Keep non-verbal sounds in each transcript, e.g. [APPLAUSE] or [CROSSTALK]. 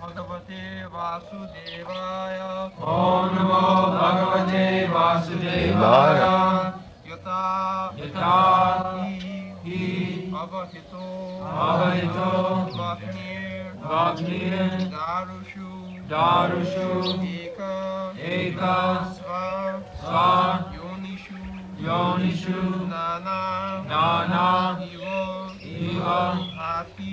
भगवते वासुदेवाय। ॐ नमो भगवते वासुदेवाय। यथा यथा हि अवहितो अवहितो वाग्निर् दारुषु। दारुषु। एक। एक। स्व। स्वा। योनिषु। योनिषु। नाना। नाना। इव। इव। भाति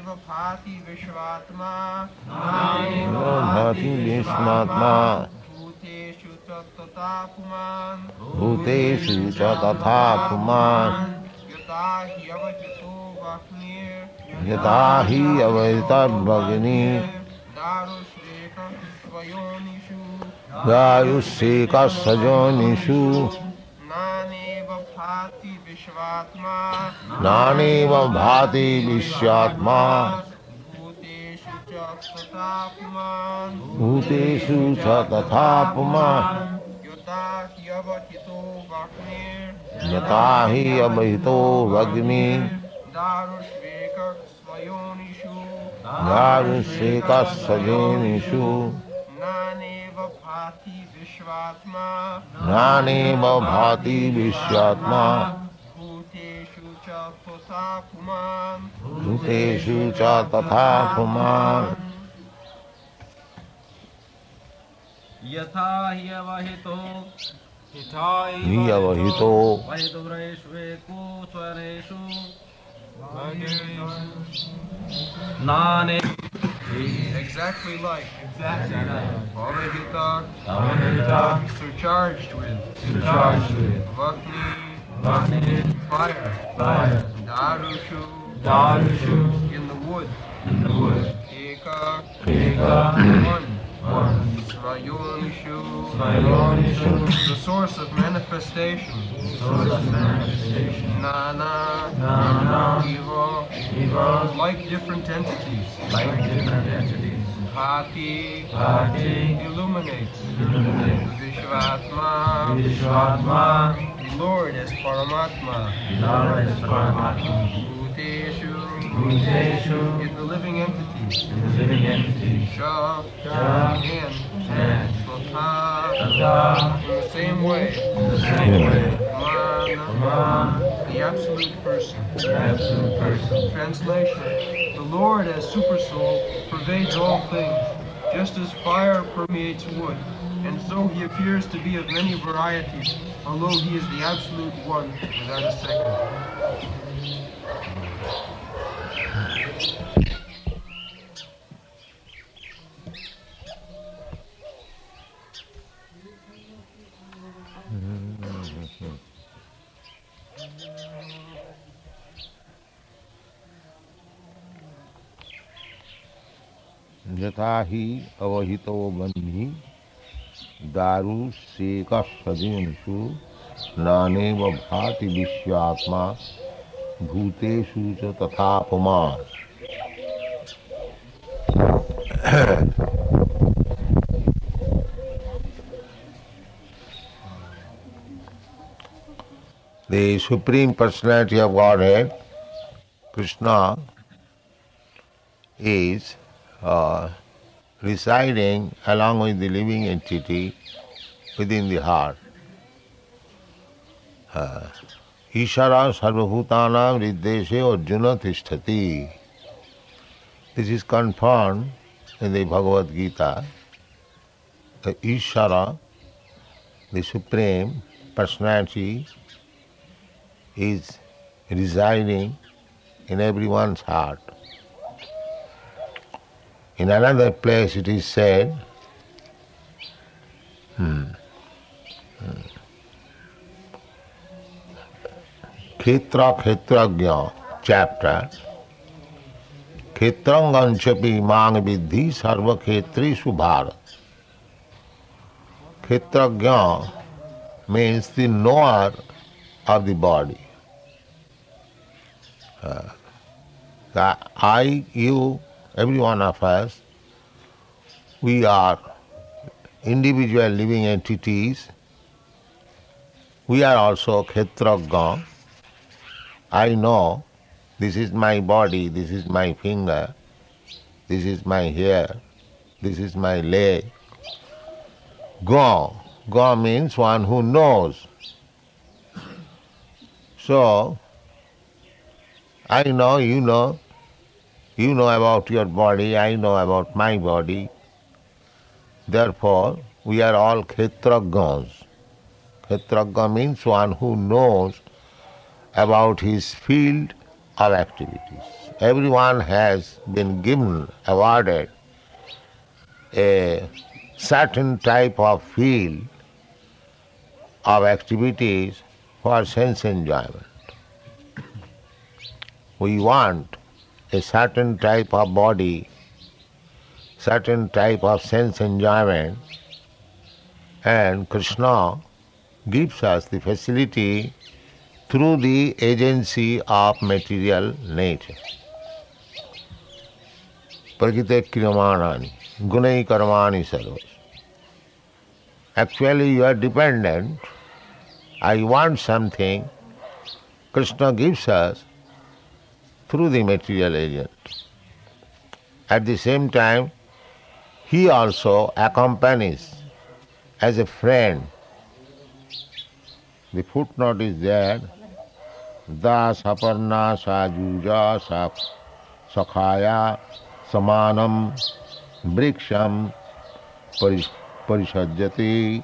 नानेव भाति विश्वात्मा। भाति विस्मात्मा भूतेषु च तथा पुमान्। भूतेषु च तथा पुमान्। यथा ह्यवहितो वाग्निर् यथा हि स्वयोनिषु नानेव भाति विश्वात्मा। नानेव भाति विश्वात्मा। भूतेषु च तथापमा। यथा हि अवहितो वग्नि दारुषेकस्वजेनिषु नानेव भाति विश्वात्मा। भूतेषु च तथा पुमान् यथा ह्यवहितो ह्यवहितो वहितुरेष्वेकुस्वरेषु नाने Exactly like, exactly like. Bhavahita, Bhavahita, surcharged with, surcharged with. Vakni, Vagni, fire fire, Darushu. Darushu, in the wood. In the wood, Eka. Eka, one. One, Svayonishu. Svayonishu, the source of manifestation. Source of manifestation, Nana. Nana, Eva. Eva, like different entities. Like different entities, Bhati Bhati, illuminates. Illuminate, Vishvatma Vishwatma, Lord as Paramatma. The Lord is Paramatma, Bhuteshu. Bhuteshu, in the living entities in the living entities, Sha Sha, and and Swatha Tata, in the same way. In the same way, Man. Man, the absolute person. The absolute person, Translation. The Lord as Supersoul pervades all things, just as fire permeates wood, and so he appears to be of many varieties, although he is the absolute one without a second. यथा हि अवहितो बन्धि दारु सेक सजीनसु नानेव भाति विश्वात्मा भूतेषु च तथा पुमान् The Supreme Personality of Godhead, Krishna, is uh, residing along with the living entity within the heart. Uh, Ishara sarvabhutanam riddeshe arjuna tishtati. This is confirmed in the Bhagavad Gita. The Ishara, the Supreme Personality, is residing in everyone's heart. In another place it is said, hmm, hmm, Khetra Khetragya chapter, Khetranganchapi mang vidhi sarva khetrishu bharat. Khetragya means the knower of the body. Uh, the I, you, every one of us, we are individual living entities. We are also Kshetragya. I know this is my body, this is my finger, this is my hair, this is my leg. Ga. Ga means one who knows. So, I know, you know, you know about your body, I know about my body. Therefore, we are all Kshetragyas. Kshetragya means one who knows about his field of activities. Everyone has been given, awarded a certain type of field of activities for sense enjoyment. We want a certain type of body, certain type of sense enjoyment, and Krishna gives us the facility through the agency of material nature. Prakite kriyamanani, gunai karmani sarvas. Actually you are dependent. I want something. Krishna gives us through the material agent. At the same time, he also accompanies as a friend. The footnote is there. Thus, Aparna, sa Sakhaya, Samanam, Briksham, Parishajati,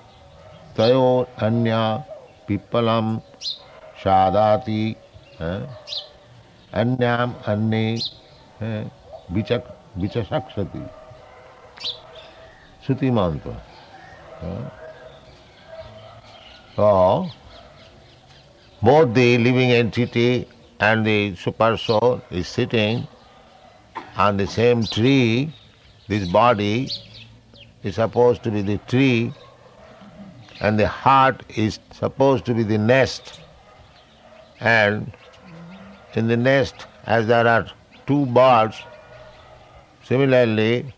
Tayo, Anya, Pippalam, Shadati. Eh? अन्याम अन्य विचक विचक्षति श्रुति मंत्र So, both the living entity and the super soul is sitting on the same tree, this body is supposed to be the tree and the heart is supposed to be the nest. And in the nest, as there are two birds, similarly,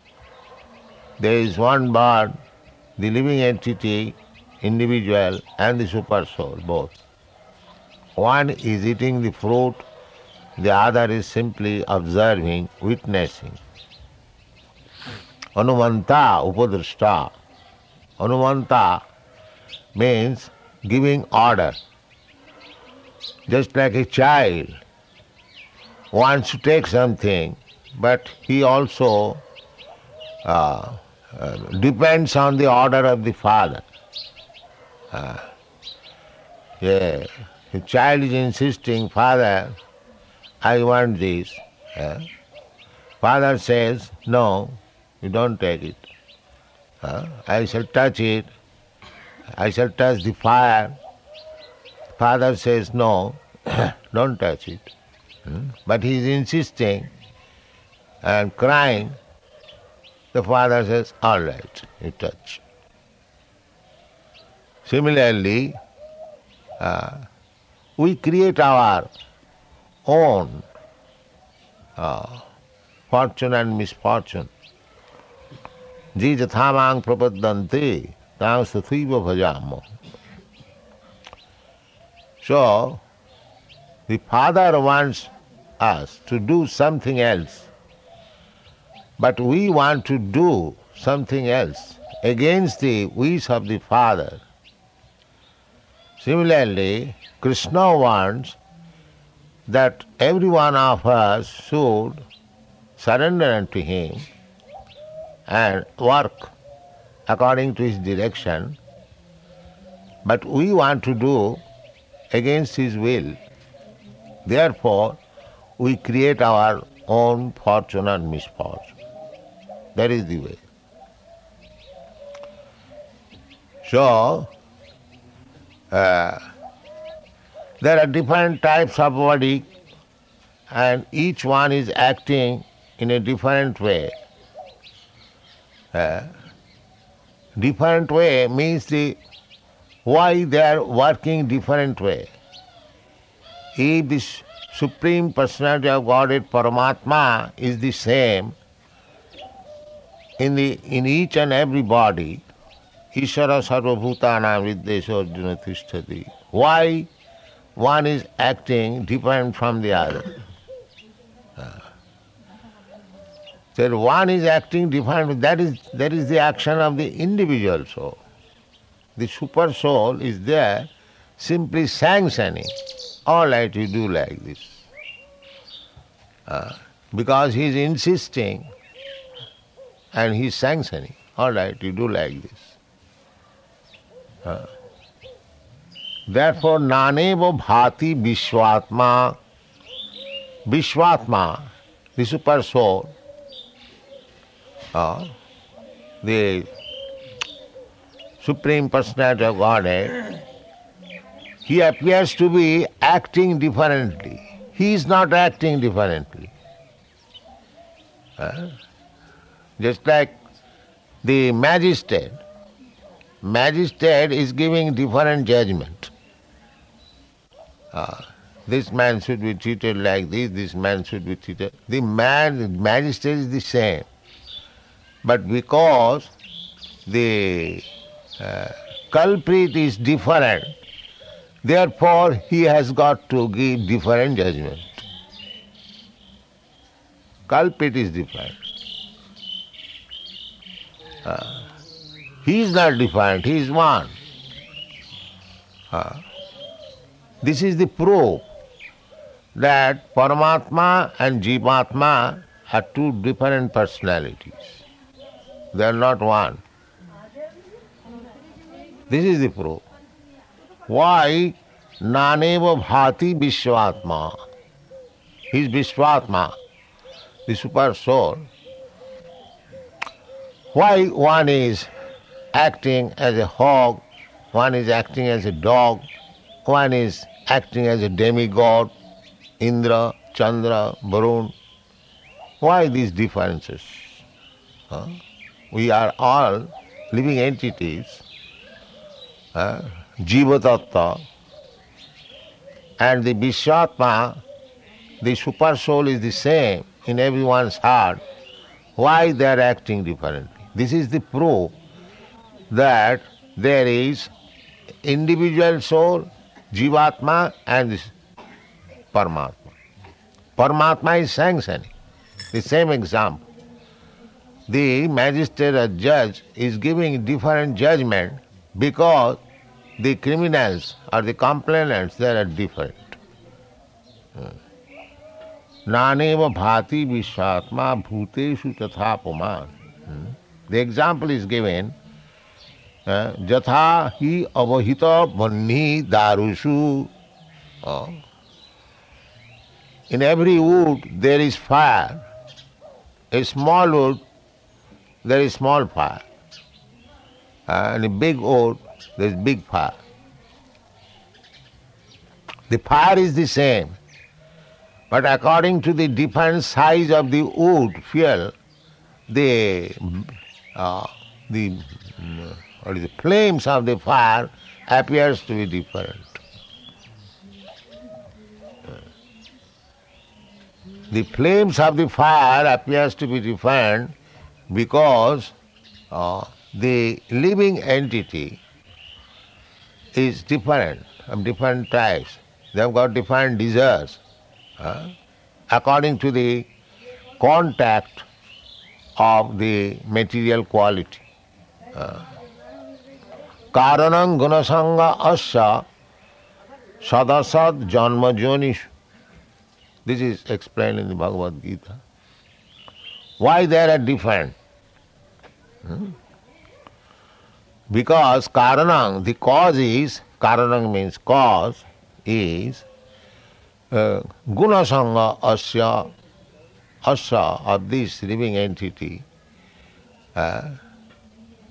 there is one bird, the living entity, individual, and the super soul, both. One is eating the fruit, the other is simply observing, witnessing. Anumanta Upadrishta. Anumanta means giving order. Just like a child wants to take something, but he also uh, uh, depends on the order of the father. Uh, yeah. The child is insisting, Father, I want this. Father says, No, you don't take it. Huh? I shall touch it. I shall touch the fire. Father says, no, [COUGHS] don't touch it. But he is insisting and crying. The father says, All right, you touch. Similarly, uh, we create our own uh, fortune and misfortune. Jijathamang prapadante bhajamo. So, the father wants us to do something else, but we want to do something else against the wish of the Father. Similarly, Krishna wants that every one of us should surrender unto Him and work according to his direction, but we want to do against his will. Therefore, we create our own fortune and misfortune. That is the way. So, uh, there are different types of body and each one is acting in a different way. Uh, different way means the why they are working different way. If this Supreme Personality of Godhead Paramatma is the same in the in each and every body, Ishara Sarvabhutana Viddesha Arjuna Tishtati. Why one is acting different from the other? Ah. So one is acting different, that is that is the action of the individual soul. The super soul is there simply sanctioning. All right, you do like this. Uh, because he is insisting and he is sanctioning. All right, you do like this. Uh, therefore, naneva bhati vishwatma, vishwatma, the super soul, uh, the Supreme Personality of Godhead, he appears to be acting differently. He is not acting differently. Uh, just like the magistrate, magistrate is giving different judgment. Uh, this man should be treated like this, this man should be treated. The man, magistrate is the same. But because the uh, culprit is different, therefore he has got to give different judgment. Culprit is different. Uh, he is not different, he is one. Uh, this is the proof that Paramatma and Jivatma are two different personalities. They are not one. This is the proof. Why Naneva Bhati Vishwatma? He is Vishwatma, the super soul. Why one is acting as a hog, one is acting as a dog, one is acting as a demigod, Indra, Chandra, Varun. Why these differences? Huh? We are all living entities, Jiva Tattva, and the Vishwatma, the super soul is the same in everyone's heart. Why they are acting differently? This is the proof that there is individual soul, Jivatma, and this Paramatma. Paramatma is sanctioning. The same example the magistrate or judge is giving different judgment because the criminals or the complainants they are different. Hmm. Naneva bhati vishatma bhuteshu tatha puman. Hmm. The example is given eh, jatha hi avahita vanni darushu. Oh. In every wood there is fire. A small wood there is small fire. And a big wood, there is big fire. The fire is the same, but according to the different size of the wood fuel, the uh, the what is the flames of the fire appears to be different. The flames of the fire appears to be different because uh, the living entity is different of different types. They have got different desires uh, according to the contact of the material quality. Gunasanga asya sadasad janma jonishu. This is explained in the Bhagavad Gita. Why they are different? Hmm? Because karanang, the cause is, karanang means cause, is uh, gunasanga asya, asya of this living entity. Uh,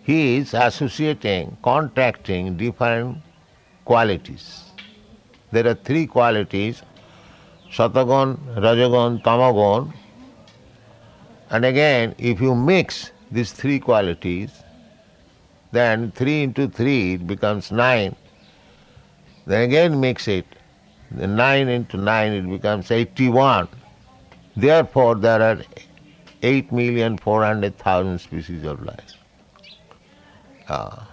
he is associating, contracting different qualities. There are three qualities, satagon, rajagon, tamagon. And again, if you mix these three qualities, then 3 into 3 it becomes 9. Then again mix it. The 9 into 9 it becomes 81. Therefore there are 8,400,000 species of life. Uh,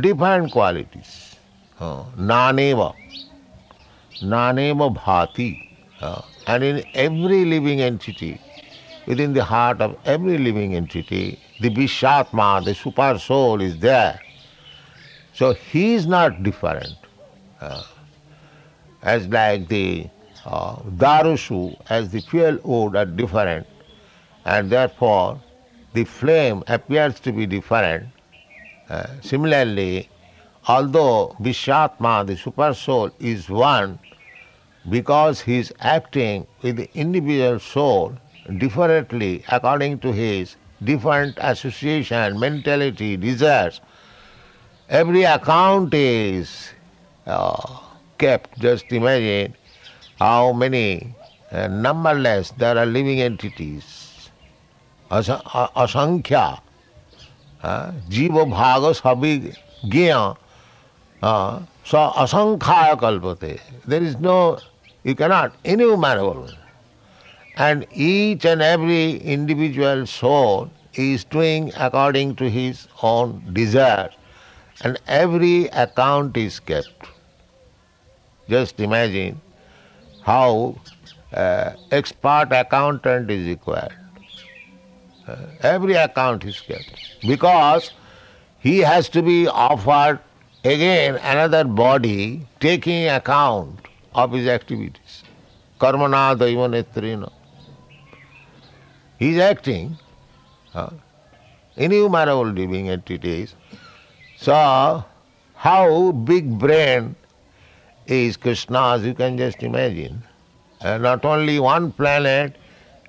different qualities. Uh, naneva. Naneva bhati. Uh, and in every living entity, within the heart of every living entity, the Vishatma, the super soul is there. So he is not different. Uh, as like the uh, darushu, as the fuel wood are different, and therefore the flame appears to be different. Uh, similarly, although Vishatma, the super soul, is one, because he is acting with the individual soul differently according to his different association, mentality, desires, every account is uh, kept. Just imagine how many uh, numberless there are living entities. Asa- Asankhya, uh, jiva bhaga sabi gya, uh, so asankhaya kalpate. There is no, you cannot, innumerable. And each and every individual soul is doing according to his own desire, and every account is kept. Just imagine how uh, expert accountant is required. Uh, every account is kept because he has to be offered again another body taking account of his activities. Karmana daivanetrina. He is acting uh, innumerable living entities. So, how big brain is Krishna's, you can just imagine. Uh, not only one planet,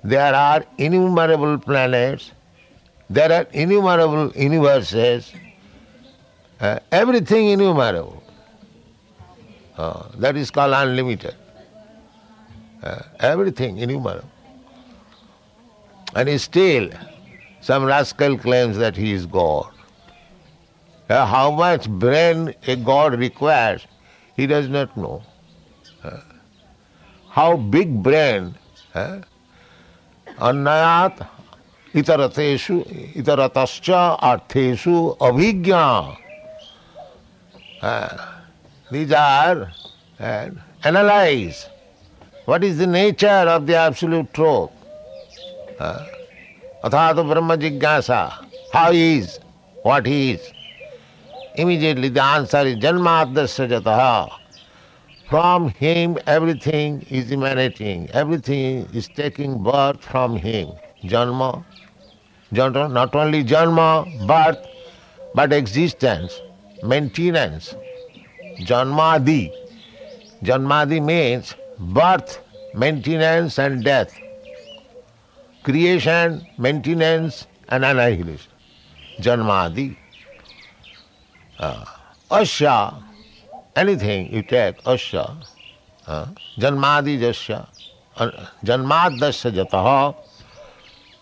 there are innumerable planets, there are innumerable universes, uh, everything innumerable. Uh, that is called unlimited. Uh, everything innumerable. And still, some rascal claims that he is God. Uh, how much brain a God requires, he does not know. Uh, how big brain, uh, anayat, annayat itaratesu, itaratascha arthesu abhigya. These are, analyze what is the nature of the absolute truth. अथा तो ब्रह्म जिज्ञासा how is what is immediately the answer is जन्मादर्श Jat from him everything is emanating everything is taking birth from him जन्म not only जन्म birth but existence maintenance जन्मादि जन्मादि means birth maintenance and death Creation, maintenance and annihilation. Janmadi. Uh, asya, anything you take, asya, uh, janmadi jasya, uh, janmadasya jataha,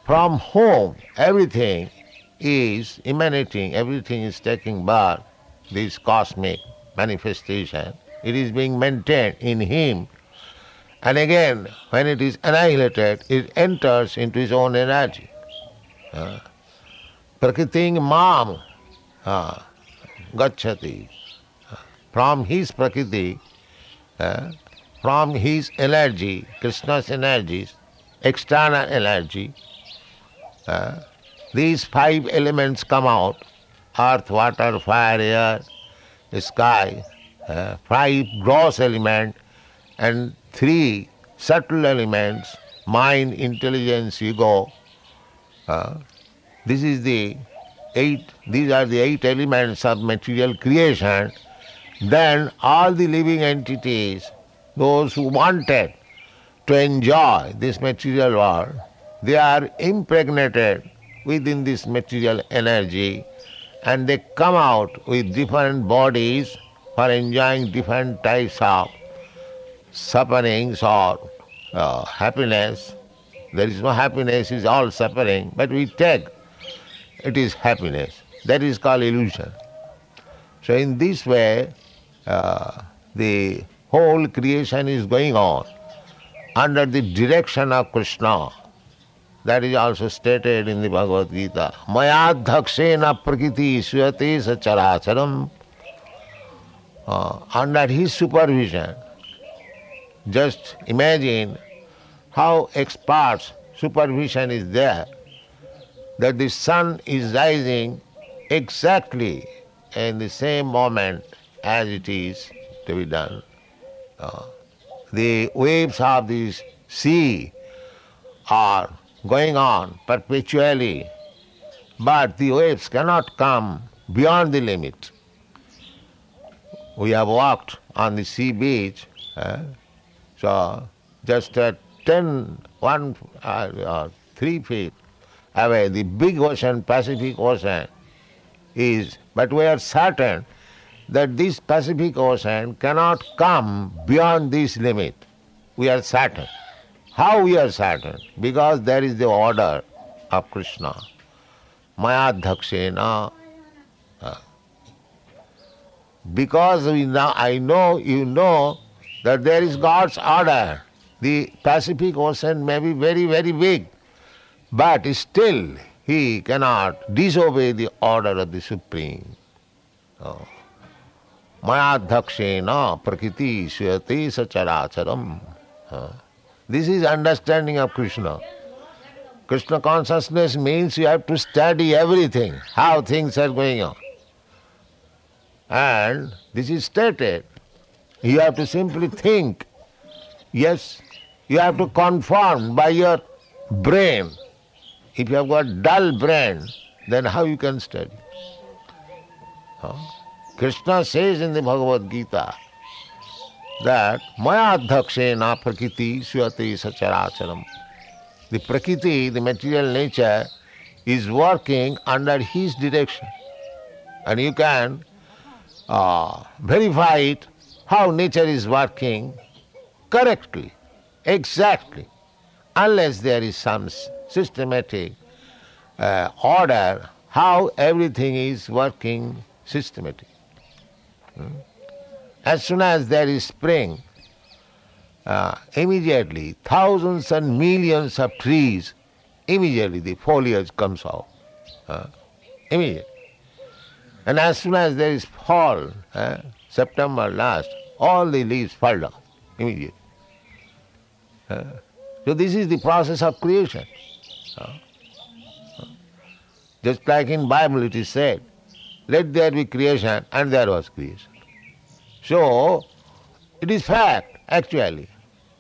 from whom everything is emanating, everything is taking birth, this cosmic manifestation, it is being maintained in him. And again, when it is annihilated, it enters into its own energy. Uh, Prakriting mam gachati. From his prakriti, from his energy, Krishna's energies, external energy, these five elements come out earth, water, fire, air, sky, five gross elements and three subtle elements mind, intelligence, ego. Uh, this is the eight, these are the eight elements of material creation. Then all the living entities, those who wanted to enjoy this material world, they are impregnated within this material energy and they come out with different bodies for enjoying different types of sufferings or uh, happiness. There is no happiness, it's all suffering, but we take it is happiness. That is called illusion. So in this way, uh, the whole creation is going on under the direction of Krishna. That is also stated in the Bhagavad Gita. Mayadhakshena prakriti suyate sacharacharam. Uh, under his supervision, just imagine how expert supervision is there, that the sun is rising exactly in the same moment as it is to be done. Uh, the waves of the sea are going on perpetually, but the waves cannot come beyond the limit. We have walked on the sea beach, uh, so just at 10, one, uh, or 3 feet away, the big ocean, Pacific Ocean, is, but we are certain that this Pacific Ocean cannot come beyond this limit. We are certain. How we are certain? Because there is the order of Krishna. Mayadhakshena. Uh, Because we now, I know, you know, that there is God's order. The Pacific Ocean may be very, very big, but still he cannot disobey the order of the Supreme. Mayadhakshena prakriti suyate sacharacharam. This is understanding of Krishna. Krishna consciousness means you have to study everything, how things are going on. And this is stated. You have to simply think. Yes, you have to conform by your brain. If you have got dull brain, then how you can study? Huh? Krishna says in the Bhagavad Gita that Mayadhakshena prakriti suyate sacharacharam. The prakriti, the material nature, is working under his direction. And you can uh, verify it how nature is working correctly, exactly, unless there is some systematic uh, order how everything is working systematically. Hmm? As soon as there is spring, uh, immediately thousands and millions of trees, immediately the foliage comes out. Uh, immediately. And as soon as there is fall, uh, September last, all the leaves fall down immediately. Uh, so this is the process of creation. Uh, uh, just like in Bible it is said, let there be creation, and there was creation. So, it is fact, actually.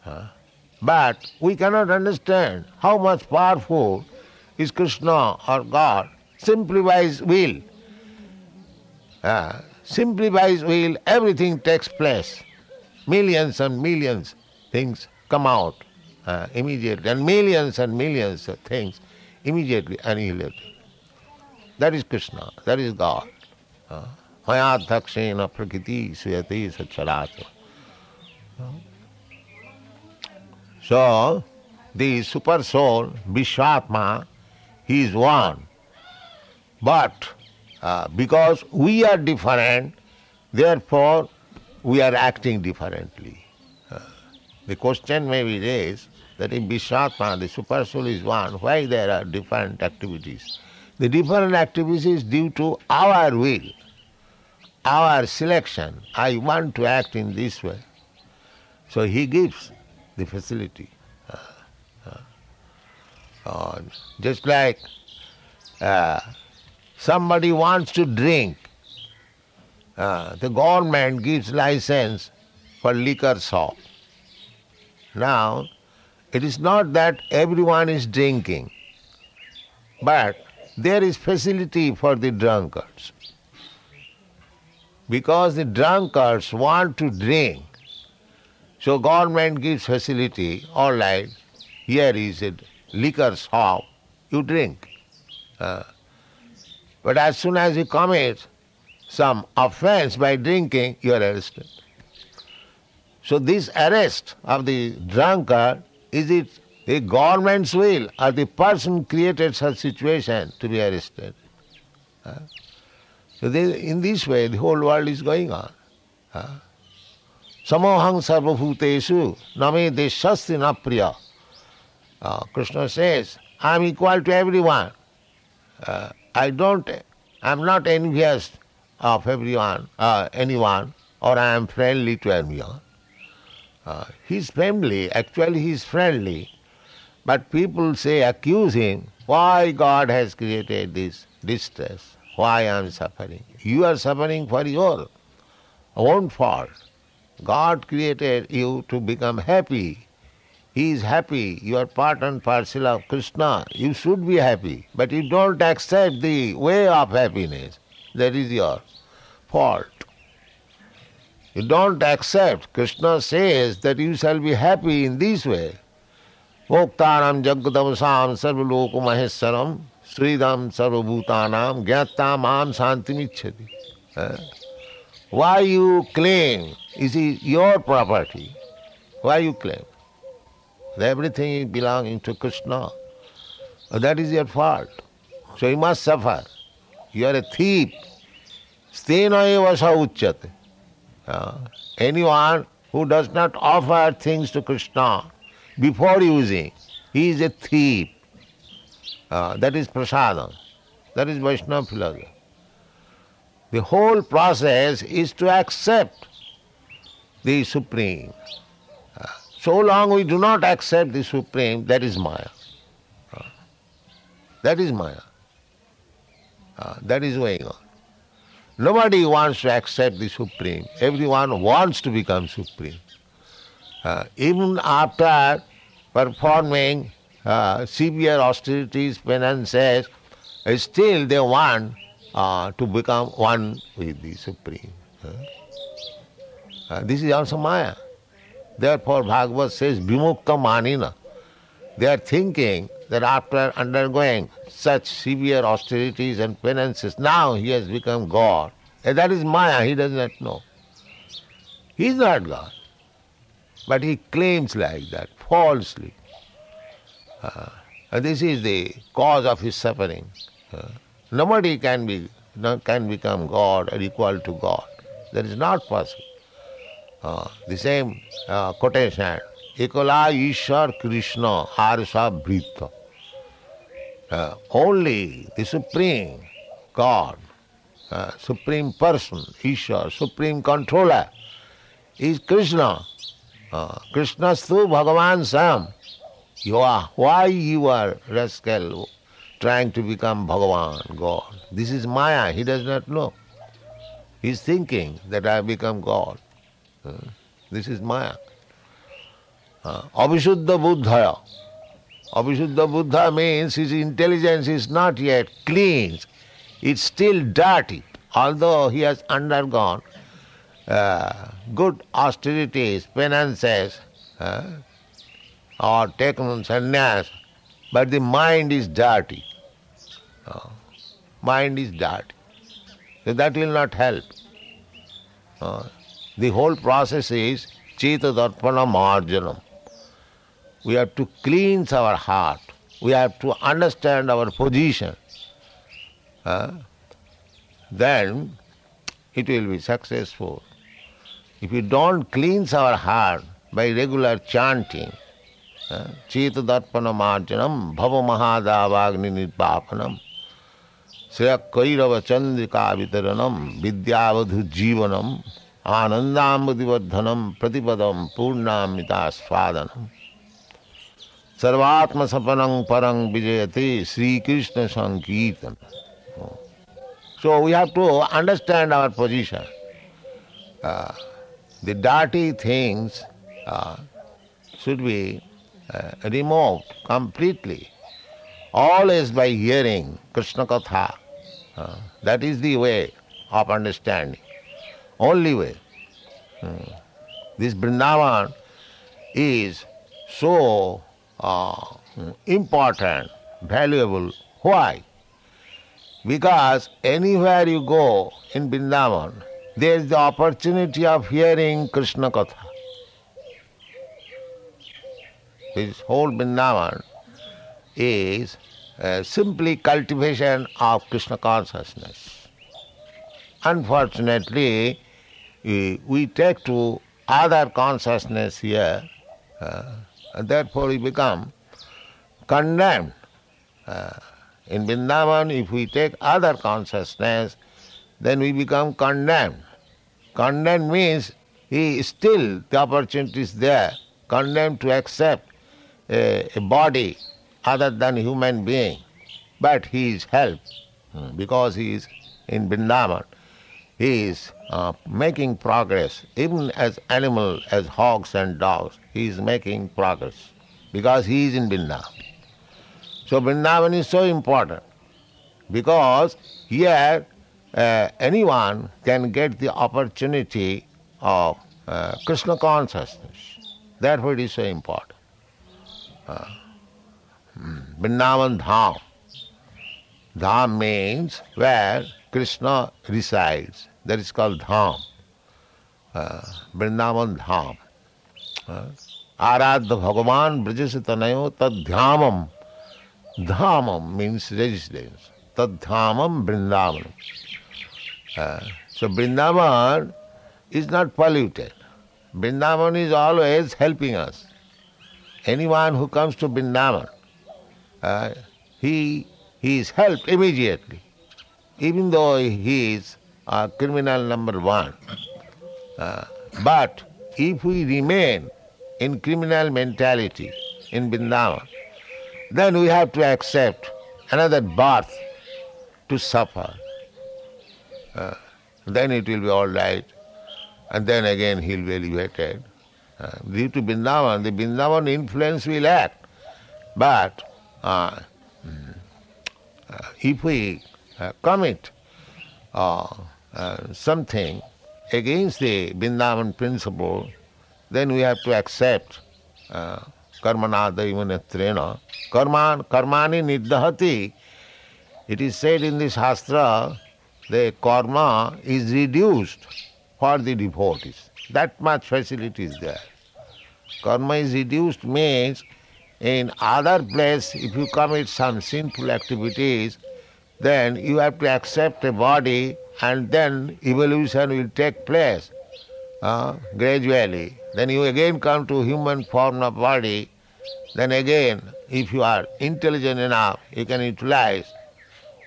Uh, But we cannot understand how much powerful is Krishna or God simply by His will. Simply by His will, everything takes place. Millions and millions things come out uh, immediately, and millions and millions of things immediately annihilated. That is Krishna, that is God. Uh, Mayadhakshena prakriti suyate sacharata. So, the super soul, Vishwatma, he is one. But uh, because we are different, therefore we are acting differently. Uh, the question may be raised that in Vishwatma, the super soul, is one, why there are different activities? The different activities due to our will, our selection. I want to act in this way. So he gives the facility. Uh, uh, uh, just like somebody wants to drink, uh, the government gives license for liquor shop. Now, it is not that everyone is drinking, but there is facility for the drunkards. Because the drunkards want to drink, so government gives facility, all right, here is a liquor shop, you drink. Uh, but as soon as you commit some offense by drinking, you are arrested. So this arrest of the drunkard, is it the government's will or the person created such situation to be arrested? Uh, so they, in this way the whole world is going on. Uh, Samohang sarvabhutesu name deshasti na priya. Uh, Krishna says, I am equal to everyone. I don't, I am not envious of everyone, uh, anyone, or I am friendly to everyone. Uh, he is friendly, actually he is friendly, but people say, accuse him, why God has created this distress, why I am suffering. You are suffering for your own fault. God created you to become happy. He is happy. You are part and parcel of Krishna. You should be happy. But you don't accept the way of happiness. That is your fault. You don't accept. Krishna says that you shall be happy in this way. Sridam sarvabhutanam santimichati. Why you claim? Is it your property? Why you claim? Everything belonging to Krishna. That is your fault. So you must suffer. You are a thief. Stena eva. Uh, anyone who does not offer things to Krishna before using, he is a thief. Uh, that is prasadam. That is Vaishnava philosophy. The whole process is to accept the Supreme. So long we do not accept the Supreme, that is Maya. That is Maya. That is going on. Nobody wants to accept the Supreme. Everyone wants to become Supreme. Even after performing severe austerities, penances, still they want uh, to become one with the Supreme. This is also Maya. Therefore, Bhagavad says, Vimukta Manina. They are thinking that after undergoing such severe austerities and penances, now he has become God. And that is Maya, he does not know. He is not God. But he claims like that, falsely. Uh, and this is the cause of his suffering. Uh, nobody can be can become God or equal to God. That is not possible. Uh, the same uh, quotation, Ekala Ishar Krishna Harsa Brita. Uh, only the Supreme God, uh, Supreme Person, Ishar, Supreme Controller, is Krishna. Uh, Krishnastu Bhagavan Sam. You are, why you are rascal trying to become Bhagavan, God? This is Maya, he does not know. He is thinking that I have become God. This is Maya. Uh, Abhishuddha Buddhaya. Abhishuddha Buddha means his intelligence is not yet clean. It's still dirty. Although he has undergone uh, good austerities, penances, uh, or taken sannyas, but the mind is dirty. Mind is dirty. So that will not help. the whole process is Cheta Darpana Marjanam. We have to cleanse our heart. We have to understand our position. Uh, then it will be successful. If we don't cleanse our heart by regular chanting, चेत दर्पण मार्जनम भव महादावाग्नि निर्वापनम श्रेय कैरव चंद्रिका वितरणम विद्यावधु जीवनम आनंदाबुदिवर्धनम प्रतिपद पूर्णामिता स्वादन सर्वात्म सपन परं विजयती Shri Krishna Krishna so we have to understand our position the dirty things should be remove completely all is by hearing Krishna katha that is the way of understanding only way. Hmm. This Vrindavan is so uh, important, valuable. Why? Because anywhere you go in Vrindavan, there is the opportunity of hearing Krishna Katha. This whole Vrindavan is uh, simply cultivation of Krishna consciousness. Unfortunately, we, take to other consciousness here, uh, and therefore we become condemned. Uh, in Vrindavan, if we take other consciousness, then we become condemned. Condemned means he still the opportunity is there, condemned to accept a, a body other than human being, but he is helped hmm, because he is in Vrindavan. He is uh, making progress, even as animal, as hogs and dogs, he is making progress because he is in Vrindavan. So Vrindavan is so important because here uh, anyone can get the opportunity of uh, Krishna consciousness. Therefore it is so important. Uh, hmm, Vrindavan Dham. Dham means where Krishna resides. That is called Dham. Uh, Vrindavan Dham. Uh, Aradha Bhagavan Brajasitanayo Tadhyamam. Dhamam means residence. Tadhamam Vrindavan. Uh, so Vrindavan is not polluted. Vrindavan is always helping us. Anyone who comes to Vrindavan, uh, he, he is helped immediately even though he is a criminal number one. Uh, but if we remain in criminal mentality in Vrindavan, then we have to accept another birth to suffer. Uh, then it will be all right, and then again he will be elevated. Uh, due to Vrindavan, the Vrindavan influence will act. But uh, mm, uh if we Uh, commit uh, uh, something against the Vrindavan principle, then we have to accept uh, karmanadaivanatrena. Karman, karmani niddahati. It is said in the Shastra, the karma is reduced for the devotees. That much facility is there. Karma is reduced means in other place if you commit some sinful activities, then you have to accept a body and then evolution will take place uh, gradually. Then you again come to human form of body then again, if you are intelligent enough, you can utilize.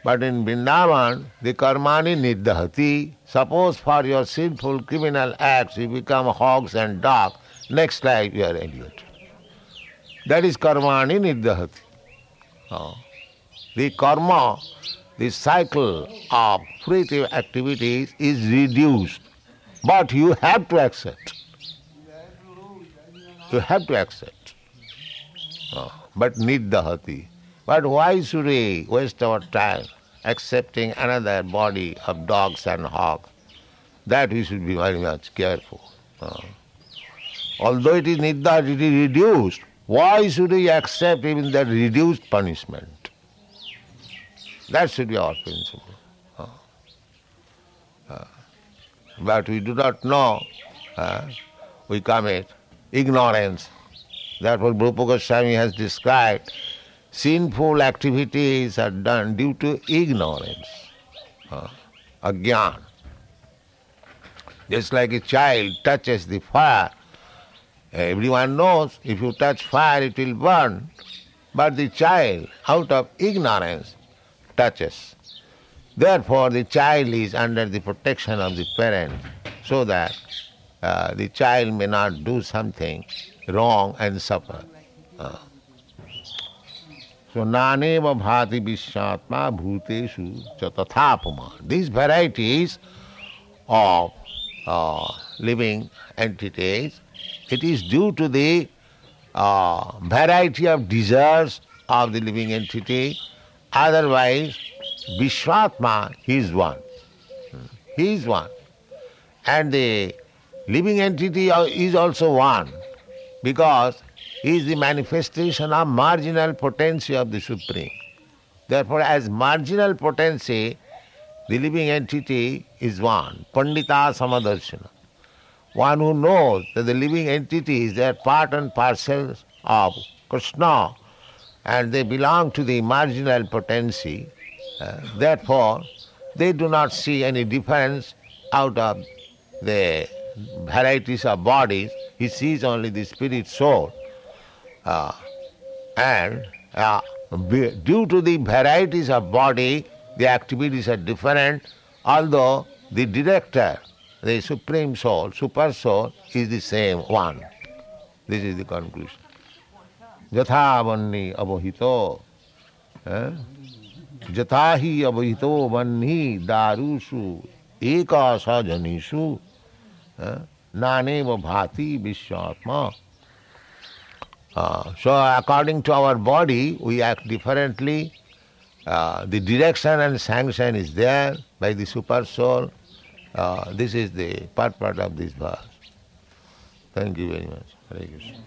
But in Vrindavan, the karmani niddhati. Suppose for your sinful criminal acts you become hogs and dogs, next life you are idiot. That is karmani niddhati. Oh. The karma, the cycle of fruitive activities is reduced. But you have to accept. You have to accept. But niddahati. But why should we waste our time accepting another body of dogs and hogs? That we should be very much careful. Uh, although it is niddah, it is reduced. Why should we accept even that reduced punishment? That should be our principle. Uh, uh, but we do not know. Uh, we commit ignorance Therefore, Rupa Goswami has described sinful activities are done due to ignorance, uh. Just like a child touches the fire, everyone knows if you touch fire it will burn, but the child, out of ignorance, touches. Therefore, the child is under the protection of the parent so that uh, the child may not do something wrong and suffer. Uh. So naneva bhati vishvatma bhuteshu chatathapama. These varieties of uh, living entities, it is due to the uh, variety of desires of the living entity. Otherwise, Vishwatma, he is one. He is one. And the living entity is also one because he is the manifestation of marginal potency of the Supreme. Therefore, as marginal potency, the living entity is one, Pandita Samadarshana. One who knows that the living entities, they are part and parcel of Krishna and they belong to the marginal potency. Uh, therefore, they do not see any difference out of the varieties of bodies, he sees only the spirit soul. Uh, and uh, due to the varieties of body, the activities are different, although the director, the supreme soul, super soul, is the same one. This is the conclusion. जथा वन्य अवहित जथा ही अवहित वन्नी दारुषु एक सजनीषु नाने व भाति विश्वात्मा। So according to our body we act differently the direction and sanction is there by the super soul this is the part part of this भार्ट thank you very much Hare Krishna